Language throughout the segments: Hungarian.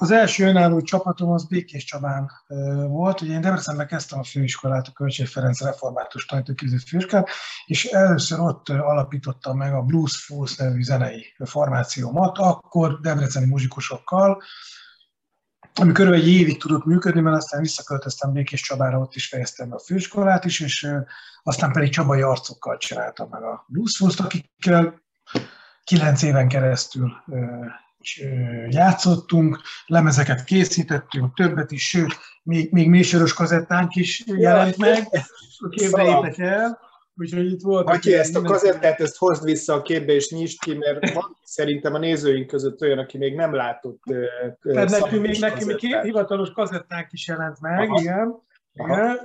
Az első önálló csapatom az Békés Csabán volt. Ugye én Debrecenben kezdtem a főiskolát, a Kölcség Ferenc Református Tanítóképző Főiskolát, és először ott alapítottam meg a Blues Fools nevű zenei formációmat, akkor debreceni muzsikusokkal, ami körülbelül egy évig tudott működni, mert aztán visszaköltöztem Békés Csabára, ott is fejeztem a főiskolát is, és aztán pedig csabai arcokkal csináltam meg a Blues Fools-t, akikkel kilenc éven keresztül játszottunk, lemezeket készítettünk, többet is, sőt, még, még műsoros kazettánk is jelent meg, képzeljétek el. Úgyhogy itt volt. Aki ezt a kazettát, ezt hozd vissza a képbe és nyisd ki, mert van szerintem a nézőink között olyan, aki még nem látott Tehát nekünk még, nekünk még két hivatalos kazettánk is jelent meg, Aha. igen. Aha. igen.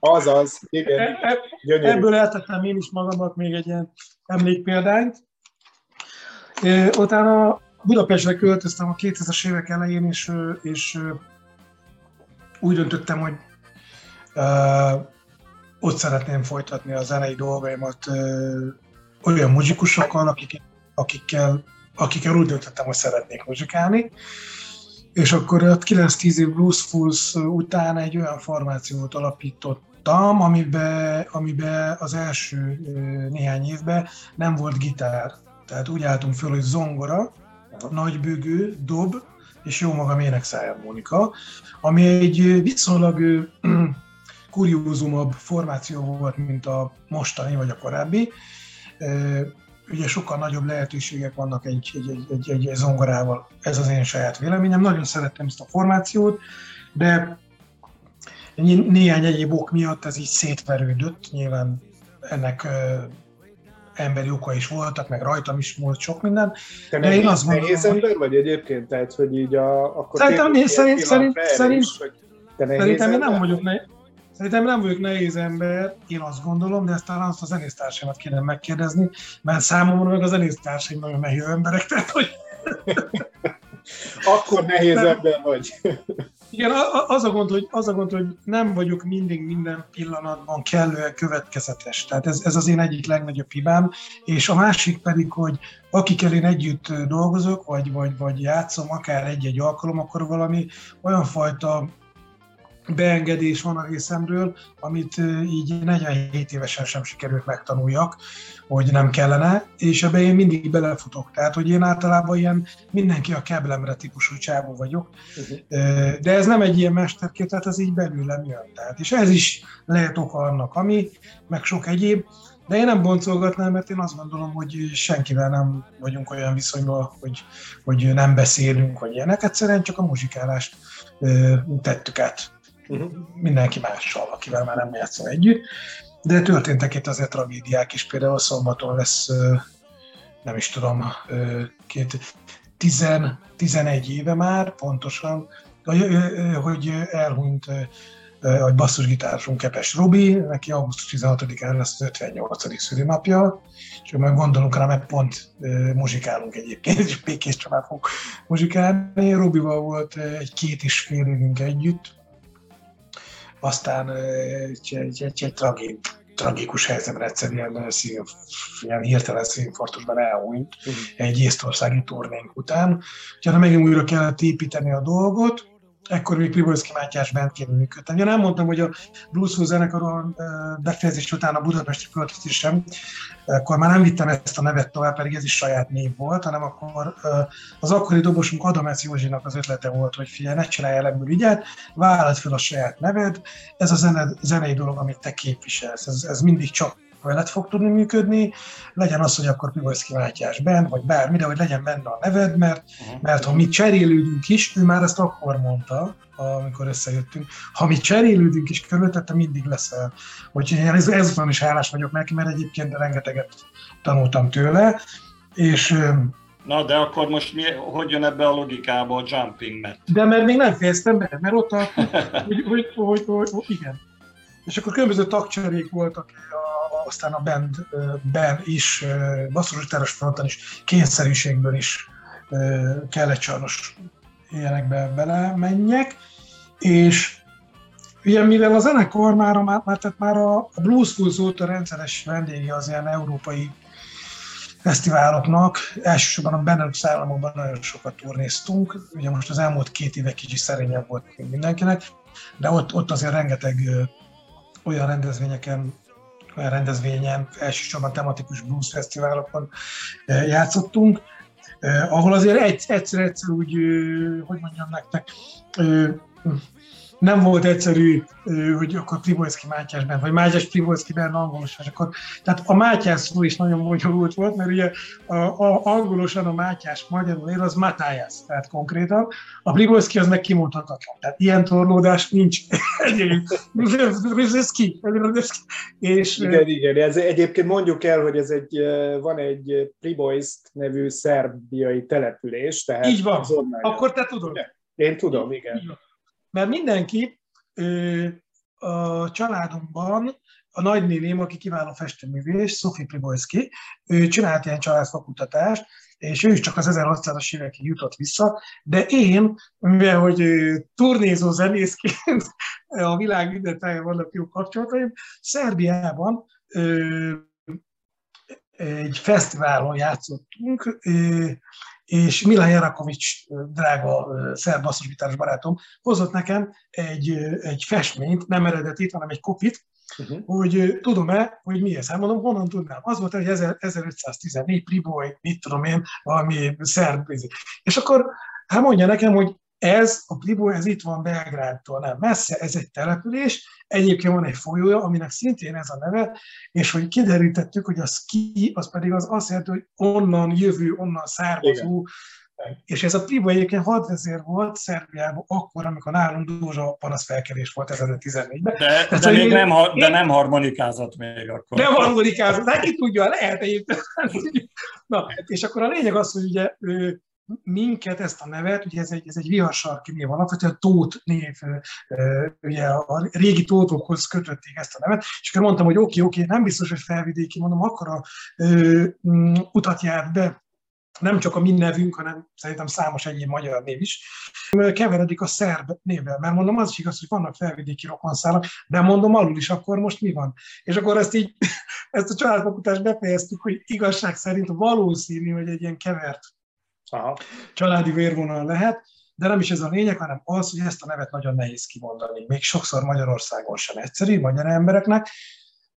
Azaz, igen. E, e, ebből eltettem én is magamnak még egy ilyen emlékpéldányt. Utána Budapestre költöztem a 2000-es évek elején, és, és úgy döntöttem, hogy uh, ott szeretném folytatni a zenei dolgaimat uh, olyan muzsikusokkal, akik, akikkel, akikkel úgy döntöttem, hogy szeretnék muzsikálni. És akkor 9-10 év Blues Fools után egy olyan formációt alapítottam, amiben, amiben az első néhány évben nem volt gitár. Tehát úgy álltunk föl, hogy zongora, nagybőgő, dob, és jó magam énekszájharmonika, ami egy viszonylag kuriózumabb formáció volt, mint a mostani vagy a korábbi. Ugye sokkal nagyobb lehetőségek vannak egy, egy, egy, egy, egy zongorával, ez az én saját véleményem. Nagyon szerettem ezt a formációt, de néhány egyéb ok miatt ez így szétverődött, nyilván ennek emberi oka is voltak, meg rajtam is volt sok minden. Te de én azt mondom, nehéz ember vagy egyébként? Tehát, hogy így a... Akkor szerintem, én, szerint, szerint, szerint, is, szerintem én nem vagyok ne, Szerintem nem vagyok nehéz ember, én azt gondolom, de ezt talán azt a zenésztársaimat kéne megkérdezni, mert számomra meg a zenésztársaim nagyon nehéz emberek, tehát hogy... Akkor nehéz ember vagy. Igen, az a, gond, hogy, az a gond, hogy nem vagyok mindig minden pillanatban kellően következetes. Tehát ez, ez az én egyik legnagyobb hibám. És a másik pedig, hogy akikkel én együtt dolgozok, vagy, vagy, vagy játszom, akár egy-egy alkalom, akkor valami olyan fajta beengedés van a részemről, amit így 47 évesen sem sikerült megtanuljak, hogy nem kellene, és ebbe én mindig belefutok. Tehát, hogy én általában ilyen mindenki a keblemre típusú csávó vagyok, uh-huh. de ez nem egy ilyen mesterkét, tehát ez így belőlem jön. Tehát, és ez is lehet oka annak, ami, meg sok egyéb, de én nem boncolgatnám, mert én azt gondolom, hogy senkivel nem vagyunk olyan viszonyban, hogy, hogy nem beszélünk, vagy ilyenek. Egyszerűen csak a muzsikálást tettük át uh-huh. mindenki mással, akivel már nem játszom együtt. De történtek itt azért tragédiák is, például szombaton lesz, nem is tudom, két, tizen, 11 éve már pontosan, hogy elhunyt a basszusgitársunk Kepes Robi, neki augusztus 16-án lesz az 58. szülinapja, és majd gondolunk rá, mert pont muzsikálunk egyébként, és Pékés Csabán fog muzsikálni. Robival volt egy két és fél évünk együtt, aztán egy, egy, egy, egy tragik, tragikus helyzetben egyszerűen szív, ilyen hirtelen szívinfarktusban elhunyt uh-huh. egy észtországi turnénk után. Úgyhogy megint újra kellett építeni a dolgot, ekkor még Pribojszki Mátyás bandként működtem. Ja, nem mondtam, hogy a Blues zenekaron befejezés után a budapesti költözésem, akkor már nem vittem ezt a nevet tovább, pedig ez is saját név volt, hanem akkor az akkori dobosunk Adamec Józsinak az ötlete volt, hogy figyelj, ne csinálj ebből ügyet, vállalt fel a saját neved, ez a zene, zenei dolog, amit te képviselsz, ez, ez mindig csak veled fog tudni működni, legyen az, hogy akkor Pivoszki Mátyás ben, vagy bármi, de hogy legyen benne a neved, mert, uh-huh. mert ha mi cserélődünk is, ő már ezt akkor mondta, amikor összejöttünk, ha mi cserélődünk is körülötte, mindig leszel. Úgyhogy én ez, ezután is hálás vagyok neki, mert egyébként rengeteget tanultam tőle, és Na, de akkor most mi, hogy jön ebbe a logikába a jumping met? De mert még nem fejeztem be, mert ott a, hogy, hogy, hogy, hogy, hogy, igen. És akkor különböző tagcserék voltak a aztán a bandben is, basszusgitáros fronton is, kényszerűségből is kellett sajnos ilyenekbe belemenjek, és ugye mivel a zenekar már, már, már, tehát már a, a Blues Schools óta rendszeres vendége az ilyen európai fesztiváloknak, elsősorban a Benelux államokban nagyon sokat turnéztunk, ugye most az elmúlt két éve kicsi szerényebb volt mindenkinek, de ott, ott azért rengeteg olyan rendezvényeken, olyan rendezvényen, elsősorban tematikus blues fesztiválokon ö, játszottunk, eh, ahol azért egy, egyszer-egyszer úgy, hogy mondjam nektek, nem volt egyszerű, hogy akkor Privolszki Mátyás bent, vagy Mátyás Privolszki bent angolos, és akkor, tehát a Mátyás szó is nagyon bonyolult volt, mert ugye a, a, angolosan a Mátyás magyarul ér, az Matályász, tehát konkrétan, a Privolszki az meg kimondhatatlan, tehát ilyen torlódás nincs. Privolszki, és, igen, igen, ez egyébként mondjuk el, hogy ez egy, van egy Priboysk nevű szerbiai település, tehát így van, akkor te tudod. Én tudom, igen. Így van. Mert mindenki a családomban, a nagynéném, aki kiváló festőművész, Sophie Pribojski, ő csinált ilyen családfakutatást, és ő is csak az 1600-as évekig jutott vissza, de én, mivel hogy turnézó zenészként a világ minden táján vannak jó kapcsolataim, Szerbiában egy fesztiválon játszottunk, és Milan Jarakovics, drága szerb basszusgitáros barátom, hozott nekem egy, egy festményt, nem eredetit, hanem egy kopit, uh-huh. hogy tudom-e, hogy mi ez. Hát mondom, honnan tudnám. Az volt, hogy 1514 Priboy, mit tudom én, valami szerb. És akkor hát mondja nekem, hogy ez, a Plibo, ez itt van Belgrádtól, nem messze, ez egy település, egyébként van egy folyója, aminek szintén ez a neve, és hogy kiderítettük, hogy a ski, az pedig az azt jelenti, hogy onnan jövő, onnan származó, és ez a Plibo egyébként hadvezér volt Szerbiában akkor, amikor nálunk Dózsa panaszfelkelés volt 2014-ben. De, de, de, még én, nem, de nem harmonikázott még akkor. Nem harmonikázott, neki tudja, lehet egyébként. Na, és akkor a lényeg az, hogy ugye minket, ezt a nevet, ugye ez egy, ez egy viharsarki név alapvetően Tóth név, ugye a régi tótokhoz kötötték ezt a nevet, és akkor mondtam, hogy oké, oké, nem biztos, hogy felvidéki, mondom, akkor a utat járt be nem csak a mi nevünk, hanem szerintem számos egyéb magyar név is, keveredik a szerb névvel, mert mondom, az is igaz, hogy vannak felvidéki rokonszálak, de mondom, alul is akkor most mi van? És akkor ezt így, ezt a családfakutást befejeztük, hogy igazság szerint valószínű, hogy egy ilyen kevert Aha. családi vérvonal lehet, de nem is ez a lényeg, hanem az, hogy ezt a nevet nagyon nehéz kimondani. Még sokszor Magyarországon sem egyszerű, magyar embereknek,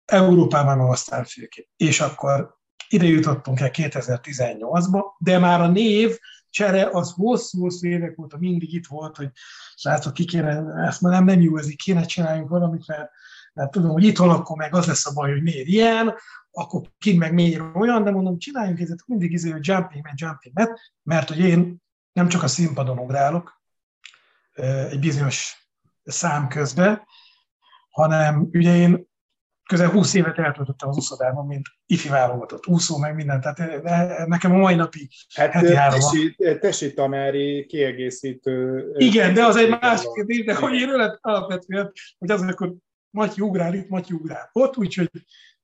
Európában aztán főképp. És akkor ide jutottunk el 2018-ba, de már a név csere az hosszú-hosszú évek óta mindig itt volt, hogy srácok, ki kéne, ezt már nem, nem jó, ez így kéne csináljunk valamit, mert, mert tudom, hogy itthon akkor meg az lesz a baj, hogy miért ilyen, akkor ki meg miért olyan, de mondom, csináljunk ezért mindig izé, hogy jumping man, jumping man, mert hogy én nem csak a színpadon ugrálok egy bizonyos szám közben, hanem ugye én közel 20 évet eltöltöttem az úszodában, mint ifi válogatott úszó, meg minden, tehát nekem a mai napig hát heti három. Tesi, tesi tanári kiegészítő. Igen, de az egy másik kérdés, de hogy én alapvetően, hogy az, akkor Matyi ugrál itt, Matyi ugrál ott, úgyhogy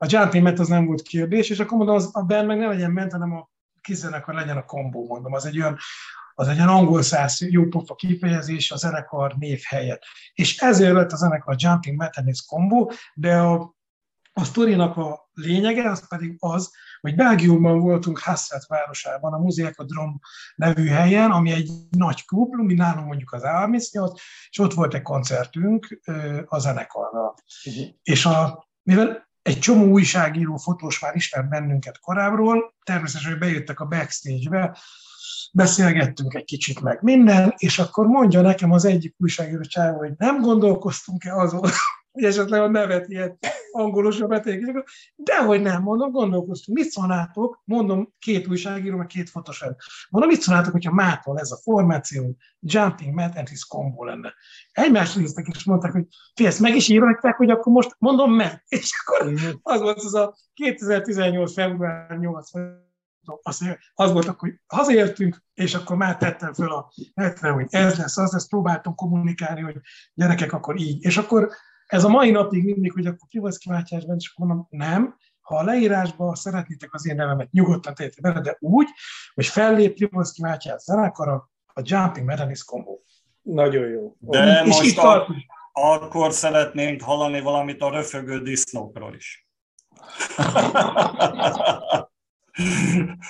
a jumping ment az nem volt kérdés, és akkor mondom, az, a band meg ne legyen ment, hanem a kizenekar legyen a kombó, mondom, az egy olyan, az egy olyan angol száz jó pofa kifejezés a zenekar név helyett. És ezért lett a zenekar Jumping Metalist kombó, de a, a sztorinak a lényege az pedig az, hogy Belgiumban voltunk Hasselt városában, a Muziekadrom nevű helyen, ami egy nagy klub, mi nálunk mondjuk az 38, és ott volt egy koncertünk a zenekarral. Uh-huh. És a, mivel egy csomó újságíró, fotós már ismert bennünket korábbról, természetesen, hogy bejöttek a backstage-be, beszélgettünk egy kicsit meg minden, és akkor mondja nekem az egyik újságíró csávó, hogy nem gondolkoztunk-e azon, hogy esetleg a nevet ilyen angolosra betegek, de hogy nem, mondom, gondolkoztunk, mit szólnátok, mondom, két újságíró, meg két fotós Mondom, mit szólnátok, hogyha mától ez a formáció, Jumping Matt and his combo lenne. Egymást néztek, és mondták, hogy fi, ezt meg is írhatják, hogy akkor most mondom meg. És akkor az volt az a 2018. február 8 az, az volt, hogy hazaértünk, és akkor már tettem föl a netre, hogy ez lesz, az lesz, próbáltam kommunikálni, hogy gyerekek, akkor így. És akkor ez a mai napig mindig, hogy akkor ki Mátyás benne, és akkor mondom, nem, ha a leírásban szeretnétek az én nevemet, nyugodtan tegyétek bele, de úgy, hogy fellép Privolszki Mátyás zenekara a Jumping Medanis Combo. Nagyon jó. De és most a, akkor szeretnénk hallani valamit a röfögő disznókról is.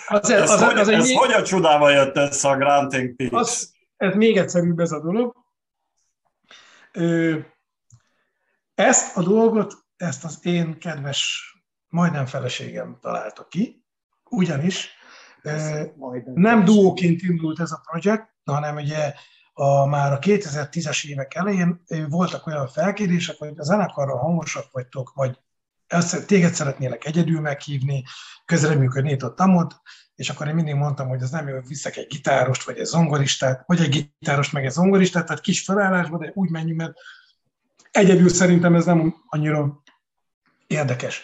az, ez, az, az, az ez egy hogy a csodával jött össze a Granting Pitch? Az, ez még egyszerűbb ez a dolog. Ö, ezt a dolgot, ezt az én kedves, majdnem feleségem találta ki, ugyanis nem duóként indult ez a projekt, hanem ugye a, már a 2010-es évek elején voltak olyan felkérések, hogy a zenekarra hangosak vagytok, vagy ezt, téged szeretnélek egyedül meghívni, közreműködni itt ott, és akkor én mindig mondtam, hogy az nem jó, hogy viszek egy gitárost, vagy egy zongoristát, vagy egy gitárost, meg egy zongoristát, tehát kis felállásban, de úgy menjünk, mert egyedül szerintem ez nem annyira érdekes.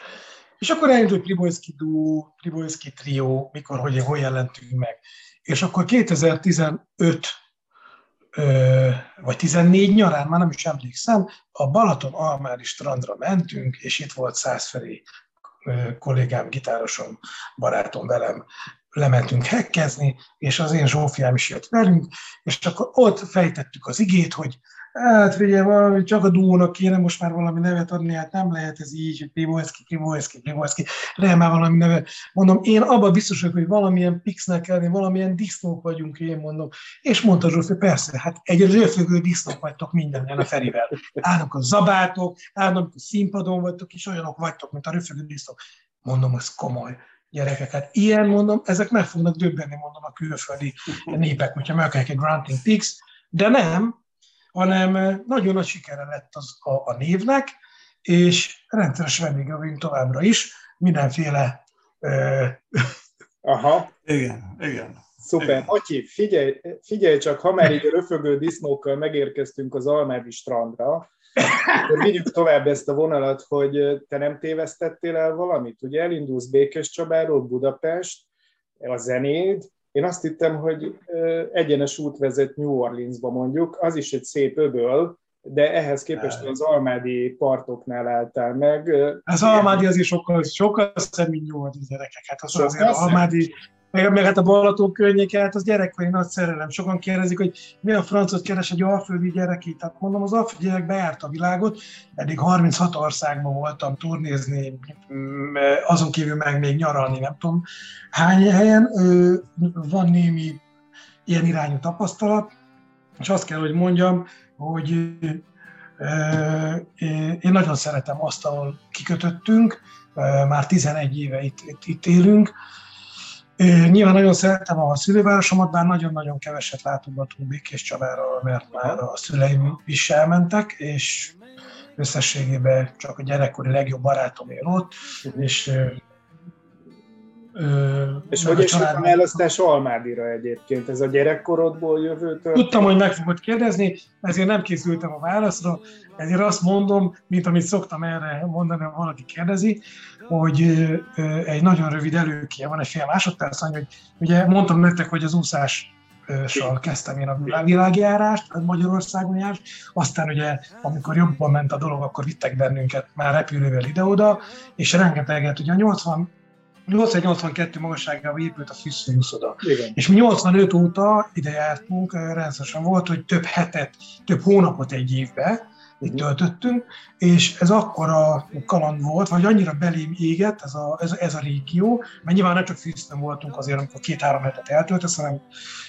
És akkor elindult Pribojszki duo, Pribojszki trio, mikor, hogy, hol jelentünk meg. És akkor 2015 vagy 14 nyarán, már nem is emlékszem, a Balaton Almári strandra mentünk, és itt volt Százfelé kollégám, gitárosom, barátom velem, lementünk hekkezni, és az én Zsófiám is jött velünk, és akkor ott fejtettük az igét, hogy Hát figyelj, valami, csak a duónak kéne most már valami nevet adni, hát nem lehet ez így, hogy Primoyski, Primoyski, Primoyski, lehet már valami neve. Mondom, én abban biztos vagyok, hogy valamilyen pixnek kell valamilyen disznók vagyunk, én mondom. És mondta Zsófi, persze, hát egy röfögő disznók vagytok mindenen a Ferivel. Állnak a zabátok, állnak a színpadon vagytok, és olyanok vagytok, mint a röfögő disznók. Mondom, ez komoly gyerekek. Hát ilyen mondom, ezek meg fognak döbbenni, mondom, a külföldi népek, hogyha meg egy Granting Pix, de nem, hanem eh, nagyon nagy sikere lett az, a, a névnek, és rendszeres vendége vagyunk továbbra is, mindenféle... Uh... Aha. Igen, igen. Szuper. Atyi, figyelj, figyelj csak, ha már így a röfögő disznókkal megérkeztünk az Almádi strandra, akkor vigyük tovább ezt a vonalat, hogy eh, te nem tévesztettél el valamit. Ugye elindulsz Békés Csabáról Budapest, a zenéd, én azt hittem, hogy egyenes út vezet New Orleansba mondjuk, az is egy szép öböl, de ehhez képest az Almádi partoknál álltál meg. Az Almádi az is sokkal, sokkal szebb, mint New Orleans gyerekek. Hát az azért Almádi, meg, meg hát a Balaton környéke, hát az gyerekkori nagy szerelem. Sokan kérdezik, hogy mi a francot keres egy alföldi gyerekét. Tehát mondom, az alföldi gyerek bejárt a világot, eddig 36 országban voltam turnézni, azon kívül meg még nyaralni, nem tudom hány helyen. Van némi ilyen irányú tapasztalat, és azt kell, hogy mondjam, hogy én nagyon szeretem azt, ahol kikötöttünk, már 11 éve itt, itt, itt élünk, Nyilván nagyon szeretem a szülővárosomat, bár nagyon-nagyon keveset látogatunk Békés Csabára, mert már a szüleim is elmentek, és összességében csak a gyerekkori legjobb barátom él ott, uh-huh. és Ö, és hogy esik a választás Almádira egyébként? Ez a gyerekkorodból jövő Tudtam, hogy meg fogod kérdezni, ezért nem készültem a válaszra, ezért azt mondom, mint amit szoktam erre mondani, ha valaki kérdezi, hogy egy nagyon rövid előkie van, egy fél másodperc, hogy ugye mondtam nektek, hogy az úszás kezdtem én a világjárást, Magyarországon járt, aztán ugye, amikor jobban ment a dolog, akkor vittek bennünket már repülővel ide-oda, és rengeteget, ugye a 80 882 magasságával épült a fűszőjúszoda. És mi 85 óta ide jártunk, rendszeresen volt, hogy több hetet, több hónapot egy évbe, itt töltöttünk, és ez akkora kaland volt, vagy annyira belém égett ez a, ez, ez a régió, mert nyilván nem csak Fűszön voltunk azért, amikor két-három hetet eltöltesz, hanem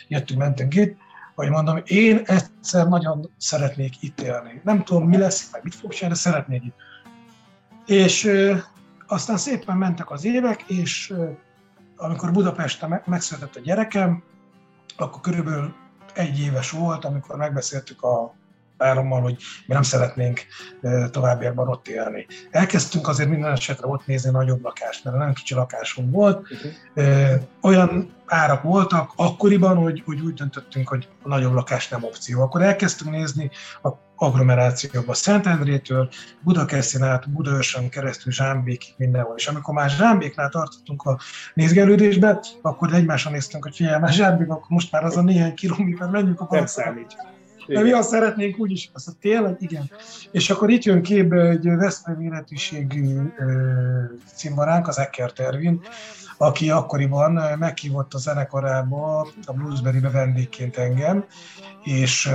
jöttünk, mentünk itt, hogy mondom, én egyszer nagyon szeretnék itt élni. Nem tudom, mi lesz, meg mit fog csinálni, de szeretnék itt. És ö, aztán szépen mentek az évek, és amikor Budapesten megszületett a gyerekem, akkor körülbelül egy éves volt, amikor megbeszéltük a párommal, hogy mi nem szeretnénk továbbiakban ott élni. Elkezdtünk azért minden esetre ott nézni nagyobb lakást, mert nem kicsi lakásunk volt. Uh-huh. Olyan árak voltak akkoriban, hogy, hogy úgy döntöttünk, hogy a nagyobb lakás nem opció. Akkor elkezdtünk nézni a agglomerációba, Szentendrétől, Budakeszin át, Budaörsön keresztül Zsámbékig mindenhol. És amikor már Zsámbéknál tartottunk a nézgelődésbe, akkor egymásra néztünk, hogy figyelj, már Zsámbék, akkor most már az a néhány kilométer, menjünk a Nem számít De mi azt szeretnénk úgyis, azt tényleg igen. És akkor itt jön képbe egy Veszprém életűségű cimboránk, az Ecker Tervin, aki akkoriban meghívott a zenekarába, a Bluesberry-be vendégként engem, és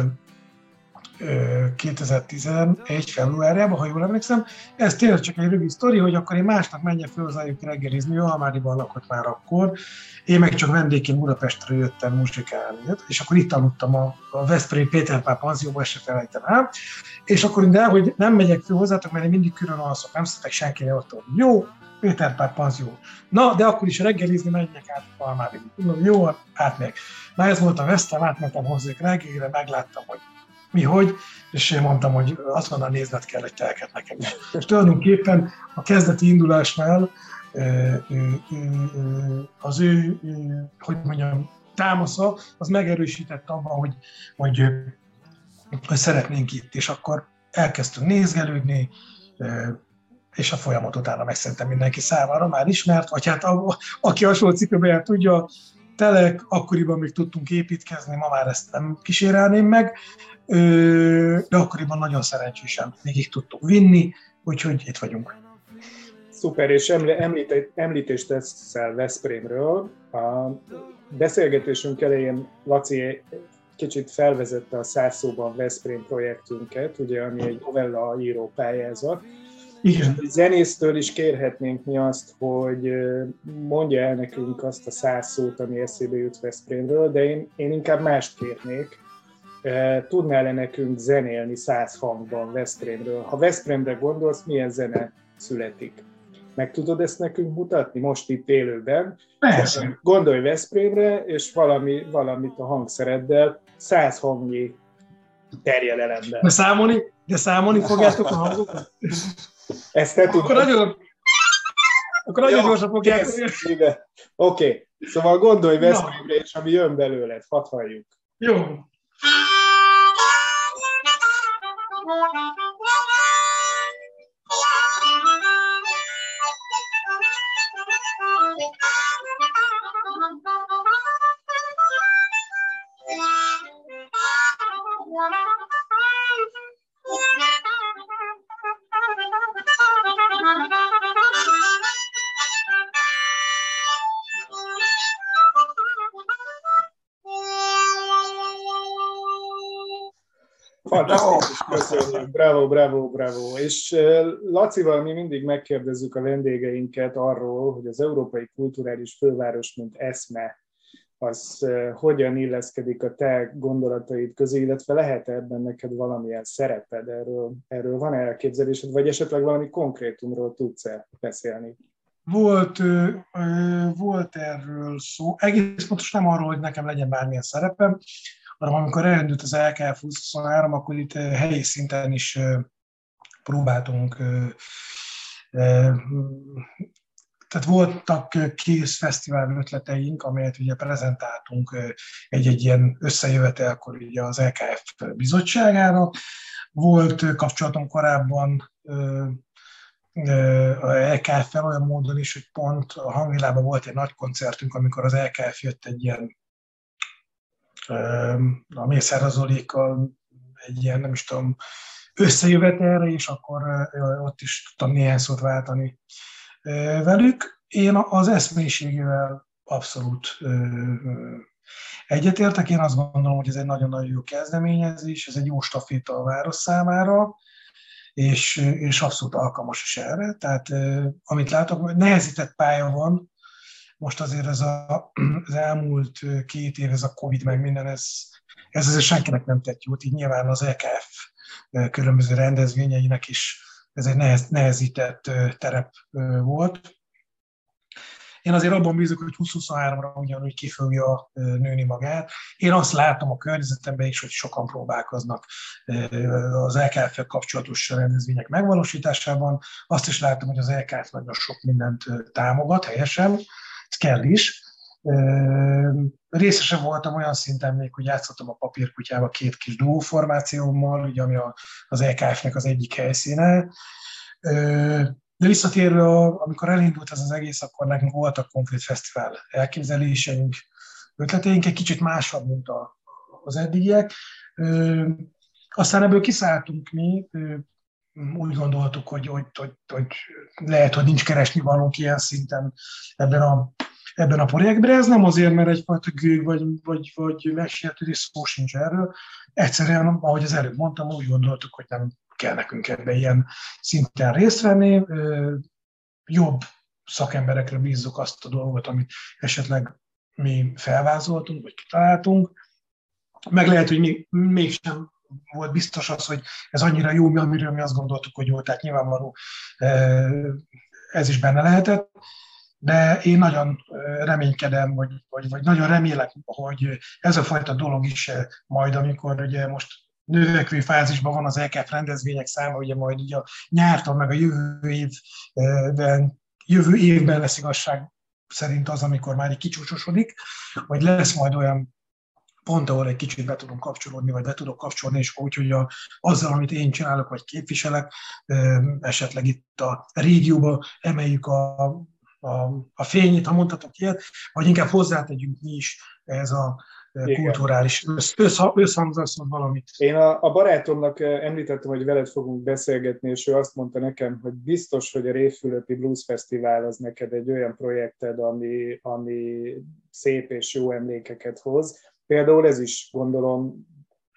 2011 februárjában, ha jól emlékszem. Ez tényleg csak egy rövid sztori, hogy akkor én másnap menjek fel hozzájuk reggelizni, ő Almáriban lakott már akkor, én meg csak vendégként Budapestre jöttem muzsikálni, és akkor itt aludtam a, a Veszprém Péter Pál panzióban, se felejtem el, és akkor de, hogy nem megyek fel hozzátok, mert én mindig külön alszok, nem szeretek senki ott. Jó, Péter Pál panzió. Na, de akkor is reggelizni menjek át Almári. Jó, átmegyek. Na ez volt a vesztem, átmentem hozzájuk reggelire, megláttam, hogy mi hogy, és én mondtam, hogy azonnal nézned kell egy telket nekem. És tulajdonképpen a kezdeti indulásnál az ő, hogy mondjam, támasza, az megerősített abban, hogy, hogy, hogy szeretnénk itt, és akkor elkezdtünk nézgelődni, és a folyamat utána meg szerintem mindenki számára már ismert, vagy hát a, aki hasonló cipőben tudja, telek, akkoriban még tudtunk építkezni, ma már ezt nem kísérelném meg, de akkoriban nagyon szerencsésen végig tudtuk vinni, úgyhogy itt vagyunk. Szuper, és említést teszel Veszprémről. A beszélgetésünk elején Laci kicsit felvezette a százszóban Veszprém projektünket, ugye, ami egy novella író pályázat. Igen. Zenésztől is kérhetnénk mi azt, hogy mondja el nekünk azt a száz szót, ami eszébe jut Veszprémről, de én, én inkább mást kérnék. Tudnál-e nekünk zenélni száz hangban Veszprémről? Ha Veszprémre gondolsz, milyen zene születik? Meg tudod ezt nekünk mutatni most itt élőben? Persze. Gondolj Veszprémre, és valami, valamit a hangszereddel, száz hangnyi terjedelemben. De számolni, de számolni fogjátok a hangokat? Ezt te tudod. Akkor nagyon, akkor nagyon Jó, gyorsan fogják. Oké, okay. szóval gondolj Veszprémre, és ami jön belőled, hadd halljuk. Jó. Fantasztikus, köszönjük, bravo, bravo, bravo. És Lacival mi mindig megkérdezzük a vendégeinket arról, hogy az Európai Kulturális Főváros, mint eszme, az hogyan illeszkedik a te gondolataid közé, illetve lehet ebben neked valamilyen szereped, erről, erről van elképzelésed, vagy esetleg valami konkrétumról tudsz-e beszélni? Volt, volt erről szó, egész pontos nem arról, hogy nekem legyen bármilyen szerepem, hanem amikor elindult az LKF 23, akkor itt helyi szinten is próbáltunk tehát voltak kész fesztivál ötleteink, amelyet ugye prezentáltunk egy-egy ilyen összejövetelkor ugye az LKF bizottságára. Volt kapcsolatom korábban a LKF-fel olyan módon is, hogy pont a hangvilában volt egy nagy koncertünk, amikor az LKF jött egy ilyen a Mészárazolékkal egy ilyen, nem is tudom, összejövetelre, és akkor ott is tudtam néhány szót váltani velük. Én az eszmélyiségével abszolút egyetértek. Én azt gondolom, hogy ez egy nagyon-nagyon jó kezdeményezés, ez egy jó staféta a város számára, és, és abszolút alkalmas is erre. Tehát amit látok, nehezített pálya van, most azért ez a, az elmúlt két év, ez a Covid meg minden, ez, ez azért senkinek nem tett jót, így nyilván az EKF különböző rendezvényeinek is ez egy nehez, nehezített terep volt. Én azért abban bízok, hogy 2023-ra ugyanúgy ki fogja nőni magát. Én azt látom a környezetemben is, hogy sokan próbálkoznak az LKF kapcsolatos rendezvények megvalósításában. Azt is látom, hogy az LKF nagyon sok mindent támogat helyesen, kell is. Részesen voltam olyan szinten még, hogy játszottam a papírkutyába két kis duóformációmmal, ugye, ami az EKF-nek az egyik helyszíne. De visszatérve, amikor elindult ez az egész, akkor nekünk voltak konkrét fesztivál elképzeléseink, ötleteink, egy kicsit másabb, mint az eddigiek. Aztán ebből kiszálltunk mi, úgy gondoltuk, hogy, hogy, hogy, hogy lehet, hogy nincs keresni valónk ilyen szinten ebben a, ebben a projektben. Ez nem azért, mert egyfajta gőg vagy, vagy, vagy megsértődés szó sincs erről. Egyszerűen, ahogy az előbb mondtam, úgy gondoltuk, hogy nem kell nekünk ebben ilyen szinten részt venni. Jobb szakemberekre bízzuk azt a dolgot, amit esetleg mi felvázoltunk, vagy kitaláltunk. Meg lehet, hogy még, mégsem volt biztos az, hogy ez annyira jó, amiről mi azt gondoltuk, hogy jó, tehát nyilvánvaló ez is benne lehetett, de én nagyon reménykedem, vagy, vagy, vagy nagyon remélek, hogy ez a fajta dolog is majd, amikor ugye most növekvő fázisban van az EKF rendezvények száma, ugye majd ugye a nyártól, meg a jövő évben, jövő évben lesz igazság szerint az, amikor már egy kicsúcsosodik, vagy lesz majd olyan pont ahol egy kicsit be tudunk kapcsolódni, vagy be tudok kapcsolódni, és úgy, hogy a, azzal, amit én csinálok, vagy képviselek, esetleg itt a régióba emeljük a, a, a fényét, ha mondhatok ilyet, vagy inkább hozzátegyünk mi is ez a kulturális összhangzásban valamit. Én a, a barátomnak említettem, hogy veled fogunk beszélgetni, és ő azt mondta nekem, hogy biztos, hogy a Révfülöpi Blues Fesztivál az neked egy olyan projekted, ami, ami szép és jó emlékeket hoz. Például ez is gondolom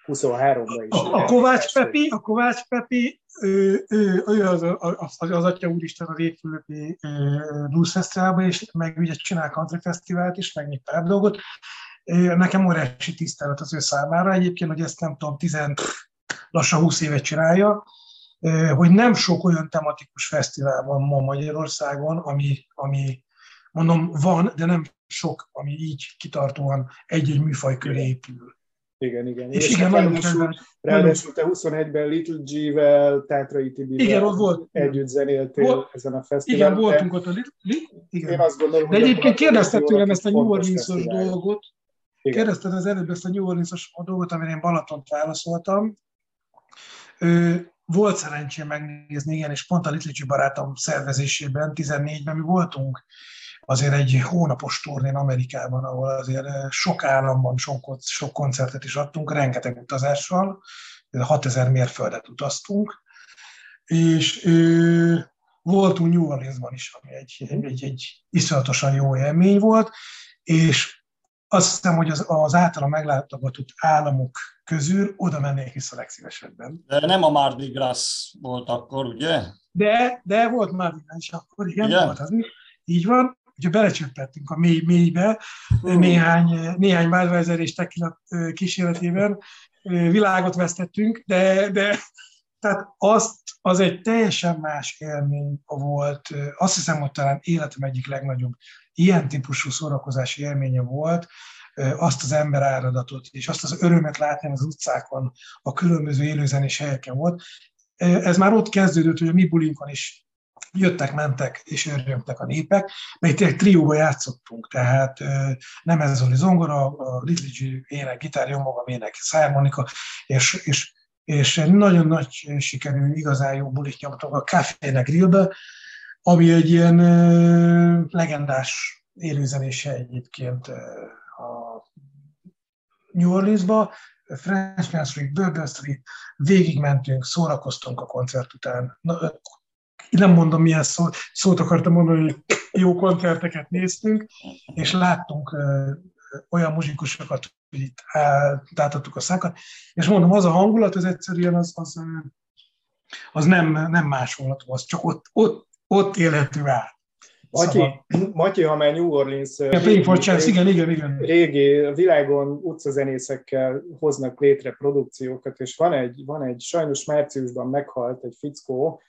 23-ban is. A, a Kovács Pepi, a Kovács Pepi, ő, ő, ő az, az, az Atya Úristen a Révfülöpi Blues és meg ugye csinál country fesztivált is, meg még pár dolgot. Nekem óriási tisztelet az ő számára. Egyébként, hogy ezt nem tudom, 10, lassan 20 évet csinálja, hogy nem sok olyan tematikus fesztivál van ma Magyarországon, ami, ami mondom, van, de nem sok, ami így kitartóan egy-egy műfaj köré épül. Igen, igen. És, és igen, nagyon ráadásul, ráadásul te 21-ben Little G-vel, Tátrai Tibivel igen, ott volt. együtt zenéltél volt, ezen a fesztiválon. Igen, voltunk ott a Little igen. Én azt gondolom, De egyébként kérdezted tőlem ezt a New Orleans-os dolgot, igen. kérdezted az előbb ezt a New Orleans-os dolgot, amire én Balatont válaszoltam. Ő, volt szerencsém megnézni, igen, és pont a Little G barátom szervezésében, 14-ben mi voltunk azért egy hónapos turnén Amerikában, ahol azért eh, sok államban sok, sok koncertet is adtunk, rengeteg utazással, 6000 mérföldet utaztunk, és ő, voltunk New Orleansban is, ami egy, egy, egy iszonyatosan jó élmény volt, és azt hiszem, hogy az, az általa meglátogatott államok közül oda mennék vissza legszívesebben. De nem a Mardi Gras volt akkor, ugye? De, de volt Mardi Gras is akkor, igen, igen? volt az. Így van, ugye belecsöppettünk a mély, mélybe, uh. néhány, néhány Budweiser és tequila kísérletében, világot vesztettünk, de, de tehát azt, az egy teljesen más élmény volt. Azt hiszem, hogy talán életem egyik legnagyobb ilyen típusú szórakozási élménye volt, azt az ember áradatot, és azt az örömet látni az utcákon, a különböző élőzenés helyeken volt. Ez már ott kezdődött, hogy a mi bulinkon is jöttek, mentek és örjöngtek a népek, mert tényleg trióba játszottunk, tehát nem ez a zongora, a Little ének, gitár, jó magam ének, szájmonika, és, és, és nagyon nagy sikerű, igazán jó bulit nyomtunk a Café Grillbe, ami egy ilyen legendás élőzenése egyébként a New Orleansba, French Street, Bourbon Street, végigmentünk, szórakoztunk a koncert után, nem mondom milyen szót, szót akartam mondani, hogy jó koncerteket néztünk, és láttunk olyan muzsikusokat, hogy itt átadtuk a szákat, és mondom, az a hangulat, az egyszerűen az, az, az nem, nem másolható, az csak ott, ott, ott élhető át. Matyi, szóval... Matyi, ha már New Orleans ja, régi, Chance, igen, igen, igen. régi világon utcazenészekkel hoznak létre produkciókat, és van egy, van egy sajnos márciusban meghalt egy fickó,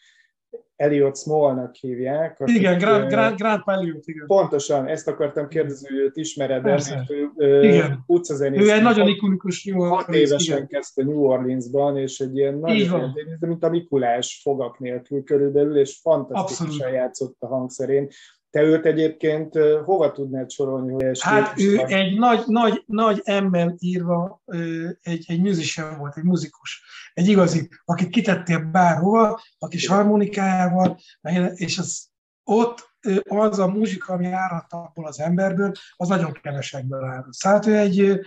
Elliot Smallnak hívják. Igen, Grant, Grant, Grant Elliot, igen. Pontosan, ezt akartam kérdezni, hogy őt ismered mert ő igen. utcazenész. Ő egy nagyon ikonikus New Orleans. Hat évesen igen. kezdte New Orleansban, és egy ilyen nagyon, mint a Mikulás fogak nélkül körülbelül, és fantasztikusan játszott a hangszerén. Te őt egyébként hova tudnád sorolni? Hogy hát ő van? egy nagy, nagy, nagy ember írva, egy, egy musician volt, egy muzikus. Egy igazi, akit kitettél bárhova, a kis harmonikájával, és az ott az a muzsika, ami áradt abból az emberből, az nagyon kevesekből áll. Szóval ő egy,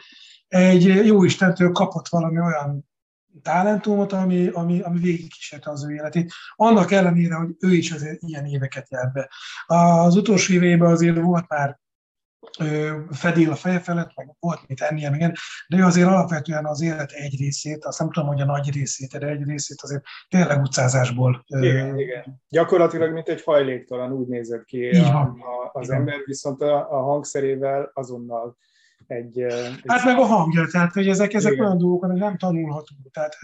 egy jó Istentől kapott valami olyan talentumot, ami, ami, ami végigkísérte az ő életét. Annak ellenére, hogy ő is azért ilyen éveket járt be. Az utolsó évében azért volt már fedél a feje felett, meg volt mit ennie, igen, de ő azért alapvetően az élet egy részét, azt nem tudom, hogy a nagy részét, de egy részét azért tényleg utcázásból. Igen, igen. Gyakorlatilag, mint egy hajléktalan úgy nézett ki a, a, az igen. ember, viszont a, a hangszerével azonnal egy, egy... Hát meg a hangja, tehát hogy ezek, ezek olyan dolgok, amik nem tanulhatunk. Tehát,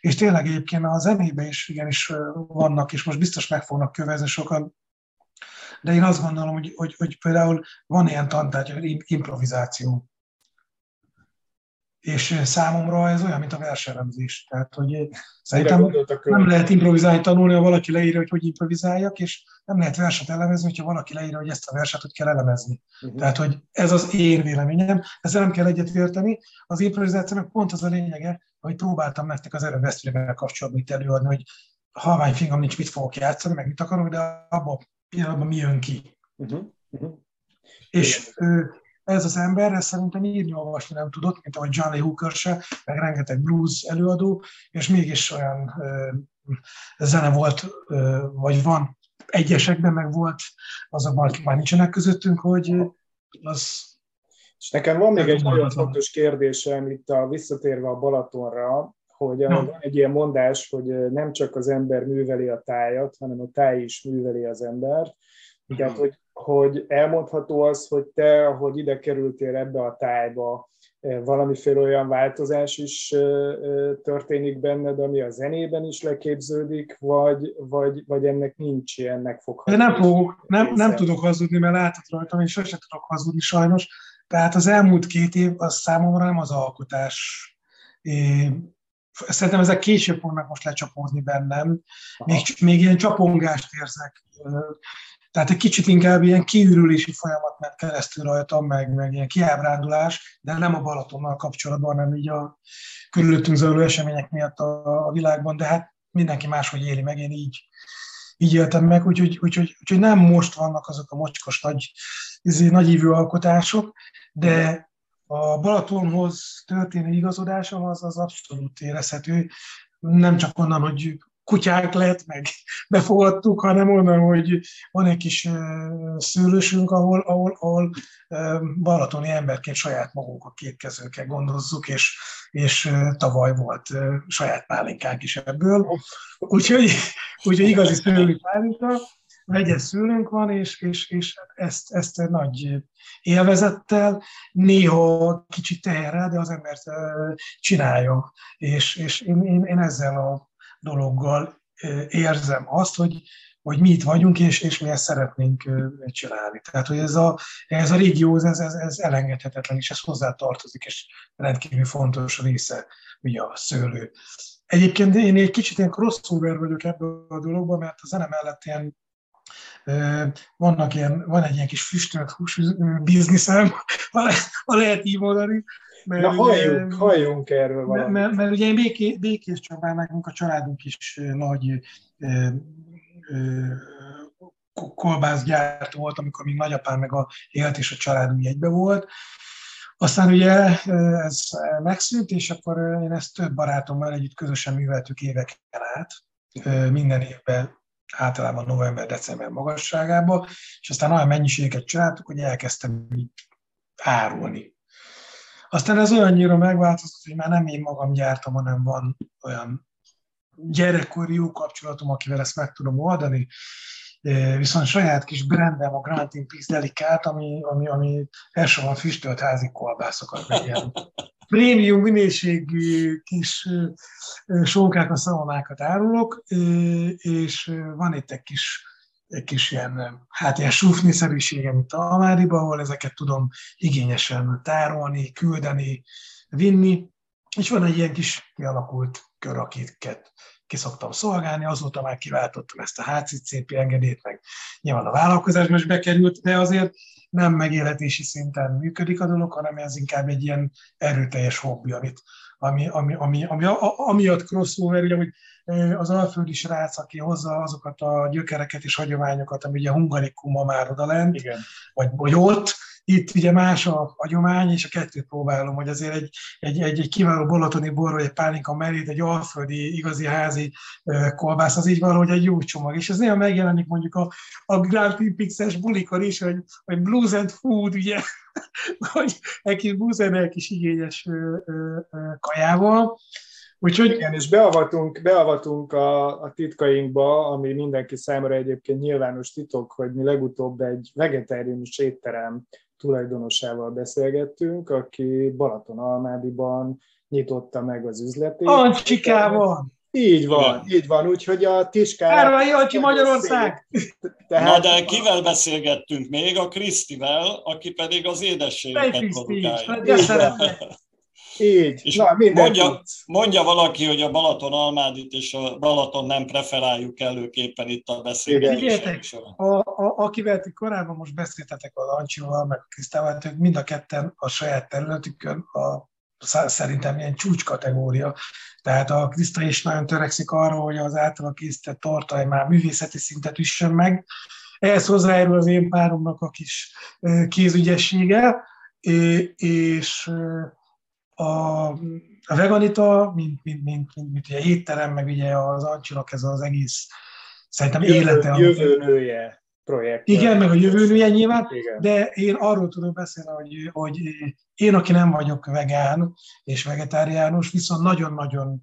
és tényleg egyébként a zenében is igenis vannak, és most biztos meg fognak kövezni sokan, de én azt gondolom, hogy, hogy, hogy például van ilyen tantárgy, hogy improvizáció. És számomra ez olyan, mint a verselemzés. Tehát, hogy szerintem nem lehet improvizálni tanulni, ha valaki leírja, hogy hogy improvizáljak, és nem lehet verset elemezni, hogyha valaki leírja, hogy ezt a verset hogy kell elemezni. Uh-huh. Tehát, hogy ez az én véleményem, ezzel nem kell egyetérteni. Az improvizációnak pont az a lényege, hogy próbáltam nektek az erővesztővel kapcsolatban itt előadni, hogy halvány fingom nincs, mit fogok játszani, meg mit akarok, de abban pillanatban mi jön ki. Uh-huh. Uh-huh. És ő, ez az ember, ez szerintem írni, olvasni nem tudott, mint ahogy Johnny Hooker se, meg rengeteg blues előadó, és mégis olyan ö, zene volt, ö, vagy van egyesekben, meg volt azokban, akik már nincsenek közöttünk, hogy az és nekem van még egy nagyon fontos kérdésem itt a visszatérve a Balatonra, hogy no. van egy ilyen mondás, hogy nem csak az ember műveli a tájat, hanem a táj is műveli az embert. Tehát, hogy, hogy elmondható az, hogy te, ahogy ide kerültél ebbe a tájba, valamiféle olyan változás is történik benned, ami a zenében is leképződik, vagy, vagy, vagy ennek nincs ilyen megfogható? De nem, fogok, nem, nem tudok hazudni, mert látod rajtam, és sosem tudok hazudni sajnos. Tehát az elmúlt két év az számomra nem az alkotás Szerintem ezek később fognak most lecsapódni bennem. Még, még ilyen csapongást érzek. Tehát egy kicsit inkább ilyen kiürülési folyamat ment keresztül rajtam, meg, meg ilyen kiábrándulás, de nem a Balatonnal kapcsolatban, hanem így a körülöttünk zajló események miatt a, a világban, de hát mindenki máshogy éli meg, én így, így éltem meg, úgyhogy, úgyhogy, úgyhogy nem most vannak azok a mocskos nagy, izé, nagy ívő alkotások, de a Balatonhoz történő igazodásom az, az abszolút érezhető, nem csak onnan, hogy kutyák lett, meg befogadtuk, hanem onnan, hogy van egy kis szőlősünk, ahol, ahol, ahol balatoni emberként saját magunkat két kezünkkel gondozzuk, és, és tavaly volt saját pálinkánk is ebből. Úgyhogy, úgyhogy igazi szőlő pálinka, vegyes szülőnk van, és, és, és ezt, ezt nagy élvezettel, néha kicsit teherrel, de az ember csinálja. És, és én, én, én ezzel a dologgal érzem azt, hogy, hogy mi itt vagyunk, és, és mi ezt szeretnénk csinálni. Tehát, hogy ez a, ez a régió, ez, ez, ez elengedhetetlen, és ez hozzá tartozik, és rendkívül fontos része, ugye a szőlő. Egyébként én egy kicsit ilyen crossover vagyok ebből a dologban, mert a zene mellett ilyen vannak ilyen, van egy ilyen kis füstölt hús bizniszem, ha lehet így mondani. Mert, Na halljunk, ugye, halljunk erről valamit. Mert, mert, mert ugye én Béké, Békés Csabán, nekünk a családunk is nagy ö, ö, kolbászgyártó volt, amikor még nagyapám meg a élt és a családunk egybe volt. Aztán ugye ez megszűnt, és akkor én ezt több barátommal együtt közösen műveltük éveken át. Minden évben általában november-december magasságába, és aztán olyan mennyiséget csináltuk, hogy elkezdtem így árulni. Aztán ez olyannyira megváltozott, hogy már nem én magam gyártam, hanem van olyan gyerekkori jó kapcsolatom, akivel ezt meg tudom oldani, viszont saját kis brandem a Grantin Peace Delicát, ami, ami, ami elsősorban füstölt házi kolbászokat, meg ilyen prémium minőségű kis a szalonákat árulok, és van itt egy kis, egy kis ilyen, hát ilyen sufni-szerűségem itt a Almáriba, ahol ezeket tudom igényesen tárolni, küldeni, vinni, és van egy ilyen kis kialakult kör, akiket ki szoktam szolgálni, azóta már kiváltottam ezt a HCCP engedélyt, meg nyilván a vállalkozásban is bekerült, de azért nem megélhetési szinten működik a dolog, hanem ez inkább egy ilyen erőteljes hobbi, amit, ami, ami, ami, ami, ami amiatt crossover, ugye, hogy az alföldi srác, aki hozza azokat a gyökereket és hagyományokat, ami ugye a hungarikum ma már odalent, Igen. Vagy, vagy ott, itt ugye más a hagyomány, és a kettőt próbálom, hogy azért egy, egy, egy, egy kiváló balatoni borról, egy pálinka merét, egy alföldi, igazi házi kolbász, az így valahogy egy jó csomag. És ez néha megjelenik mondjuk a, a Grand Prix-es bulikon is, hogy, hogy blues and food, ugye, hogy egy kis blues and egy kis igényes kajával. Úgyhogy... Igen, és beavatunk, beavatunk a, a titkainkba, ami mindenki számára egyébként nyilvános titok, hogy mi legutóbb egy vegetáriánus étterem tulajdonosával beszélgettünk, aki Balatonalmádiban nyitotta meg az üzletét. Ancsikában! Így van, Igen. így van, úgyhogy a Tiskár... Árvai Ancsi Magyarország! Tehát... Na de kivel beszélgettünk még? A Krisztivel, aki pedig az édességeket produkálja. Így, és Na, mondja, mondja valaki, hogy a Balaton Almádit és a Balaton nem preferáljuk előképpen itt a beszélgetések a, a, akivel ti korábban most beszéltetek az Ancsival, meg a Krisztával, ők mind a ketten a saját területükön a szerintem ilyen csúcskategória. Tehát a Kriszta is nagyon törekszik arra, hogy az általa készített tortaj már művészeti szintet üssön meg. Ehhez hozzájárul az én páromnak a kis kézügyessége, és a, a veganita, mint, mint, mint, mint, mint ugye étterem, meg ugye az Ancsinak ez az egész, szerintem jövő, élete. Jövőnője projekt. Igen, meg a jövőnője nyilván, Igen. de én arról tudok beszélni, hogy, hogy én, aki nem vagyok vegán és vegetáriánus, viszont nagyon-nagyon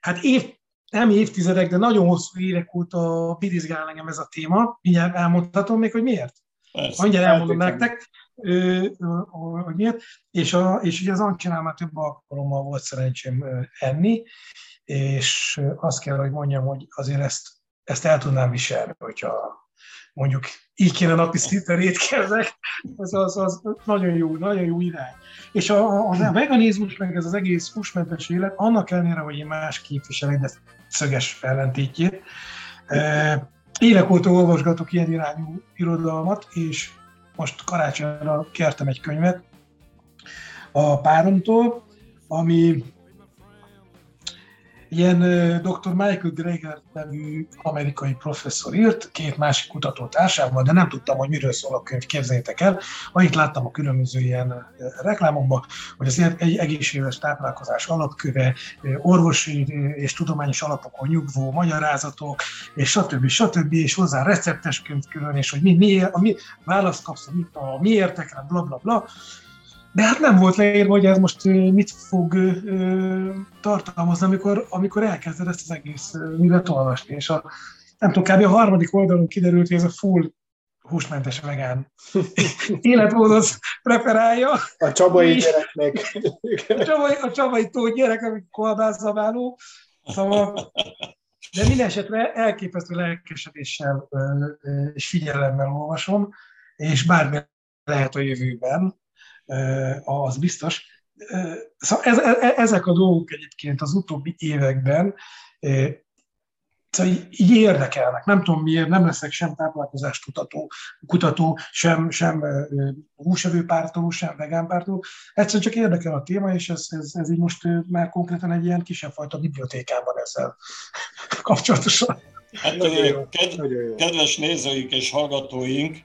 hát év, nem évtizedek, de nagyon hosszú évek óta birizgál engem ez a téma. Mindjárt elmondhatom még, hogy miért? Persze, Mindjárt elmondom nektek hogy miért, és, a, és ugye az Ancsinál már több alkalommal volt szerencsém enni, és azt kell, hogy mondjam, hogy azért ezt, ezt el tudnám viselni, hogyha mondjuk így kéne napi szinten étkezek, az, az, az nagyon jó, nagyon jó irány. És a, a, a veganizmus, meg ez az egész húsmentes élet, annak ellenére, hogy én más képviselek, de szöges ellentétjét, évek óta olvasgatok ilyen irányú irodalmat, és most karácsonyra kértem egy könyvet a páromtól, ami ilyen dr. Michael Greger nevű amerikai professzor írt, két másik kutató társával, de nem tudtam, hogy miről szól a könyv, képzeljétek el. Annyit láttam a különböző ilyen reklámokban, hogy az egy egészséges táplálkozás alapköve, orvosi és tudományos alapokon nyugvó magyarázatok, és stb. stb. és hozzá receptes könyv külön, és hogy mi, mi, a mi választ kapsz a, a miértekre, bla bla bla. De hát nem volt leírva, hogy ez most mit fog tartalmazni, amikor, amikor elkezded ezt az egész művet olvasni. És a, nem tudom, kb. a harmadik oldalon kiderült, hogy ez a full húsmentes vegán életmódot preferálja. A csabai gyereknek. a csabai, a csabai tó gyerek, ami kolbászabáló. Szóval, de minden esetre elképesztő lelkesedéssel és figyelemmel olvasom, és bármi lehet a jövőben, az biztos. Szóval ez, ez, ezek a dolgok egyébként az utóbbi években szóval így érdekelnek. Nem tudom miért, nem leszek sem táplálkozást kutató, kutató sem, sem húsevő pártoló, sem vegán pártoló. Egyszerűen csak érdekel a téma, és ez, ez, ez így most már konkrétan egy ilyen kisebb fajta bibliotékában ezzel kapcsolatosan. Hát, ked, kedves nézőink és hallgatóink,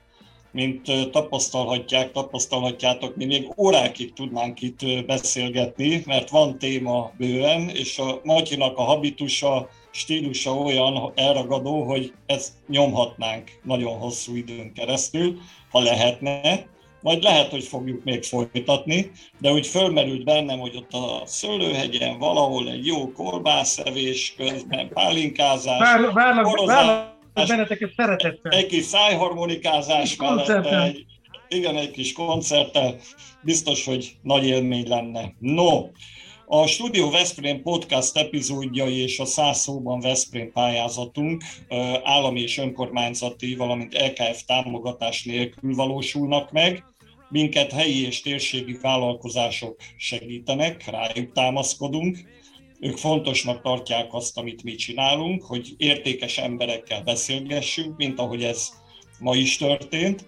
mint tapasztalhatják, tapasztalhatjátok, mi még órákig tudnánk itt beszélgetni, mert van téma bőven, és a Matyinak a habitusa, stílusa olyan elragadó, hogy ezt nyomhatnánk nagyon hosszú időn keresztül, ha lehetne. Majd lehet, hogy fogjuk még folytatni, de úgy fölmerült bennem, hogy ott a szőlőhegyen valahol egy jó kolbászevés közben pálinkázás, várlak, várlak, várlak benneteket szeretettel. Egy kis szájharmonikázás mellett, egy, igen, egy kis koncerttel, biztos, hogy nagy élmény lenne. No, a Studio Veszprém podcast epizódjai és a száz szóban Veszprém pályázatunk állami és önkormányzati, valamint LKF támogatás nélkül valósulnak meg. Minket helyi és térségi vállalkozások segítenek, rájuk támaszkodunk ők fontosnak tartják azt, amit mi csinálunk, hogy értékes emberekkel beszélgessünk, mint ahogy ez ma is történt,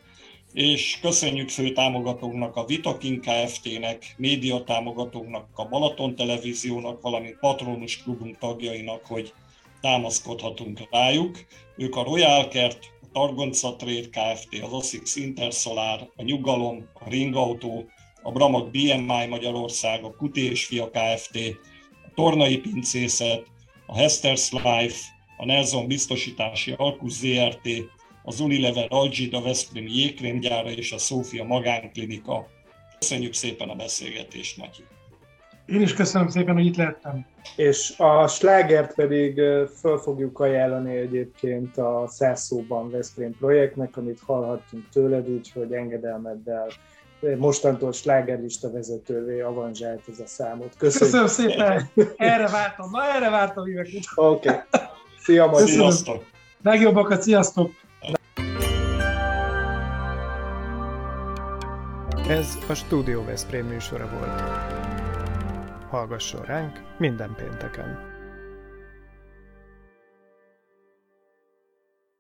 és köszönjük fő támogatónknak, a Vitakin Kft-nek, média támogatónknak, a Balaton Televíziónak, valamint Patronus Klubunk tagjainak, hogy támaszkodhatunk rájuk. Ők a Royal Kert, a Targonca Trade Kft., az Osix Intersolar, a Nyugalom, a Ringautó, a Bramag BMI Magyarország, a Kuti és Fia Kft., Tornai Pincészet, a Hester's Life, a Nelson Biztosítási Alkus ZRT, az Unilever Algida Veszprém jégkrémgyára és a Szófia Magánklinika. Köszönjük szépen a beszélgetést, Matyi! Én is köszönöm szépen, hogy itt lettem. És a slágert pedig föl fogjuk ajánlani egyébként a Szászóban Veszprém projektnek, amit hallhattunk tőled, úgyhogy engedelmeddel mostantól slágerlista vezetővé avanzsált ez a számot. Köszönöm. Köszönöm szépen, erre vártam, na erre vártam évek. Oké, okay. szia majd. Sziasztok! Legjobbakat, sziasztok! Ez a Studio Veszprém műsora volt. Hallgasson ránk minden pénteken!